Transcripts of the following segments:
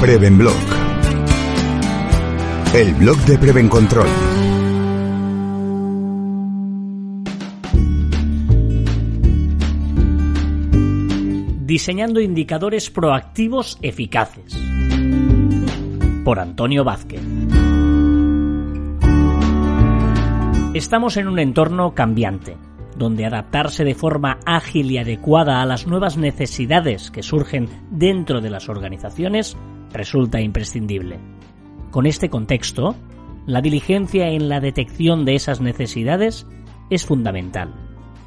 Prevenblog. El blog de Prevencontrol. Diseñando indicadores proactivos eficaces. Por Antonio Vázquez. Estamos en un entorno cambiante, donde adaptarse de forma ágil y adecuada a las nuevas necesidades que surgen dentro de las organizaciones resulta imprescindible. Con este contexto, la diligencia en la detección de esas necesidades es fundamental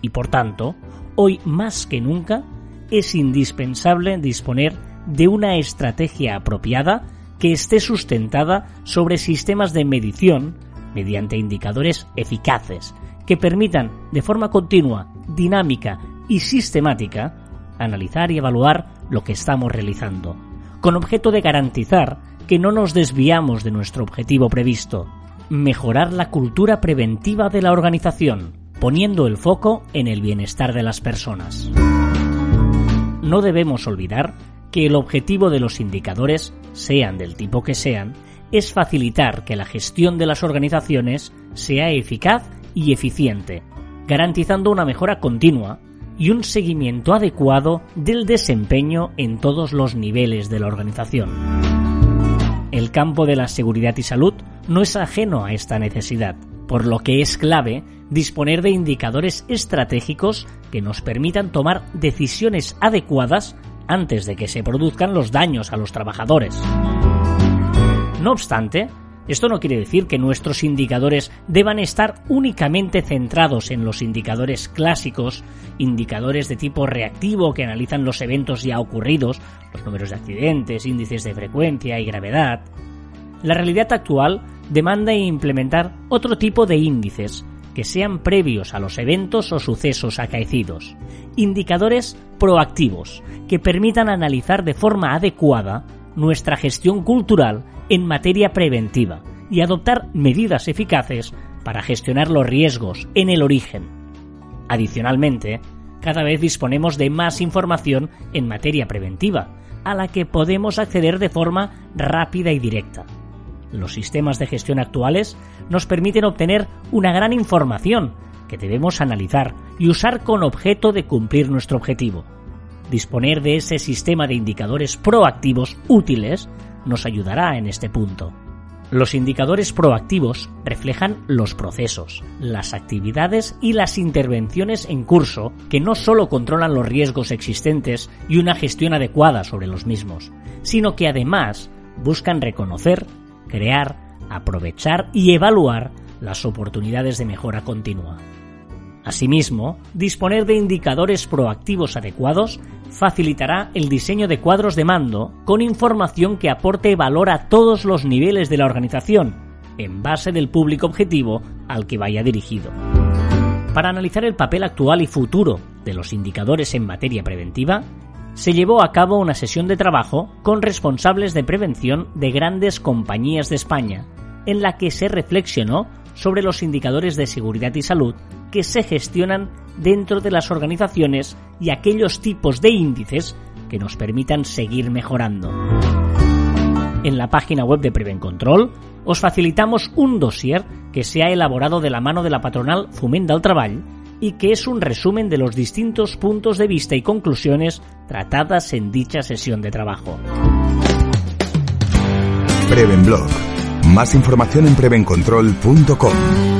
y por tanto, hoy más que nunca es indispensable disponer de una estrategia apropiada que esté sustentada sobre sistemas de medición mediante indicadores eficaces que permitan de forma continua, dinámica y sistemática analizar y evaluar lo que estamos realizando, con objeto de garantizar que no nos desviamos de nuestro objetivo previsto, mejorar la cultura preventiva de la organización, poniendo el foco en el bienestar de las personas. No debemos olvidar que el objetivo de los indicadores, sean del tipo que sean, es facilitar que la gestión de las organizaciones sea eficaz y eficiente, garantizando una mejora continua y un seguimiento adecuado del desempeño en todos los niveles de la organización. El campo de la seguridad y salud no es ajeno a esta necesidad, por lo que es clave disponer de indicadores estratégicos que nos permitan tomar decisiones adecuadas antes de que se produzcan los daños a los trabajadores. No obstante, esto no quiere decir que nuestros indicadores deban estar únicamente centrados en los indicadores clásicos, indicadores de tipo reactivo que analizan los eventos ya ocurridos, los números de accidentes, índices de frecuencia y gravedad. La realidad actual demanda implementar otro tipo de índices que sean previos a los eventos o sucesos acaecidos, indicadores proactivos que permitan analizar de forma adecuada nuestra gestión cultural en materia preventiva y adoptar medidas eficaces para gestionar los riesgos en el origen. Adicionalmente, cada vez disponemos de más información en materia preventiva, a la que podemos acceder de forma rápida y directa. Los sistemas de gestión actuales nos permiten obtener una gran información que debemos analizar y usar con objeto de cumplir nuestro objetivo. Disponer de ese sistema de indicadores proactivos útiles nos ayudará en este punto. Los indicadores proactivos reflejan los procesos, las actividades y las intervenciones en curso que no solo controlan los riesgos existentes y una gestión adecuada sobre los mismos, sino que además buscan reconocer, crear, aprovechar y evaluar las oportunidades de mejora continua. Asimismo, disponer de indicadores proactivos adecuados facilitará el diseño de cuadros de mando con información que aporte valor a todos los niveles de la organización, en base del público objetivo al que vaya dirigido. Para analizar el papel actual y futuro de los indicadores en materia preventiva, se llevó a cabo una sesión de trabajo con responsables de prevención de grandes compañías de España, en la que se reflexionó sobre los indicadores de seguridad y salud que se gestionan dentro de las organizaciones y aquellos tipos de índices que nos permitan seguir mejorando. En la página web de Prevencontrol os facilitamos un dossier que se ha elaborado de la mano de la patronal Fomenta al Treball y que es un resumen de los distintos puntos de vista y conclusiones tratadas en dicha sesión de trabajo. Prevenblog. Más información en prevencontrol.com.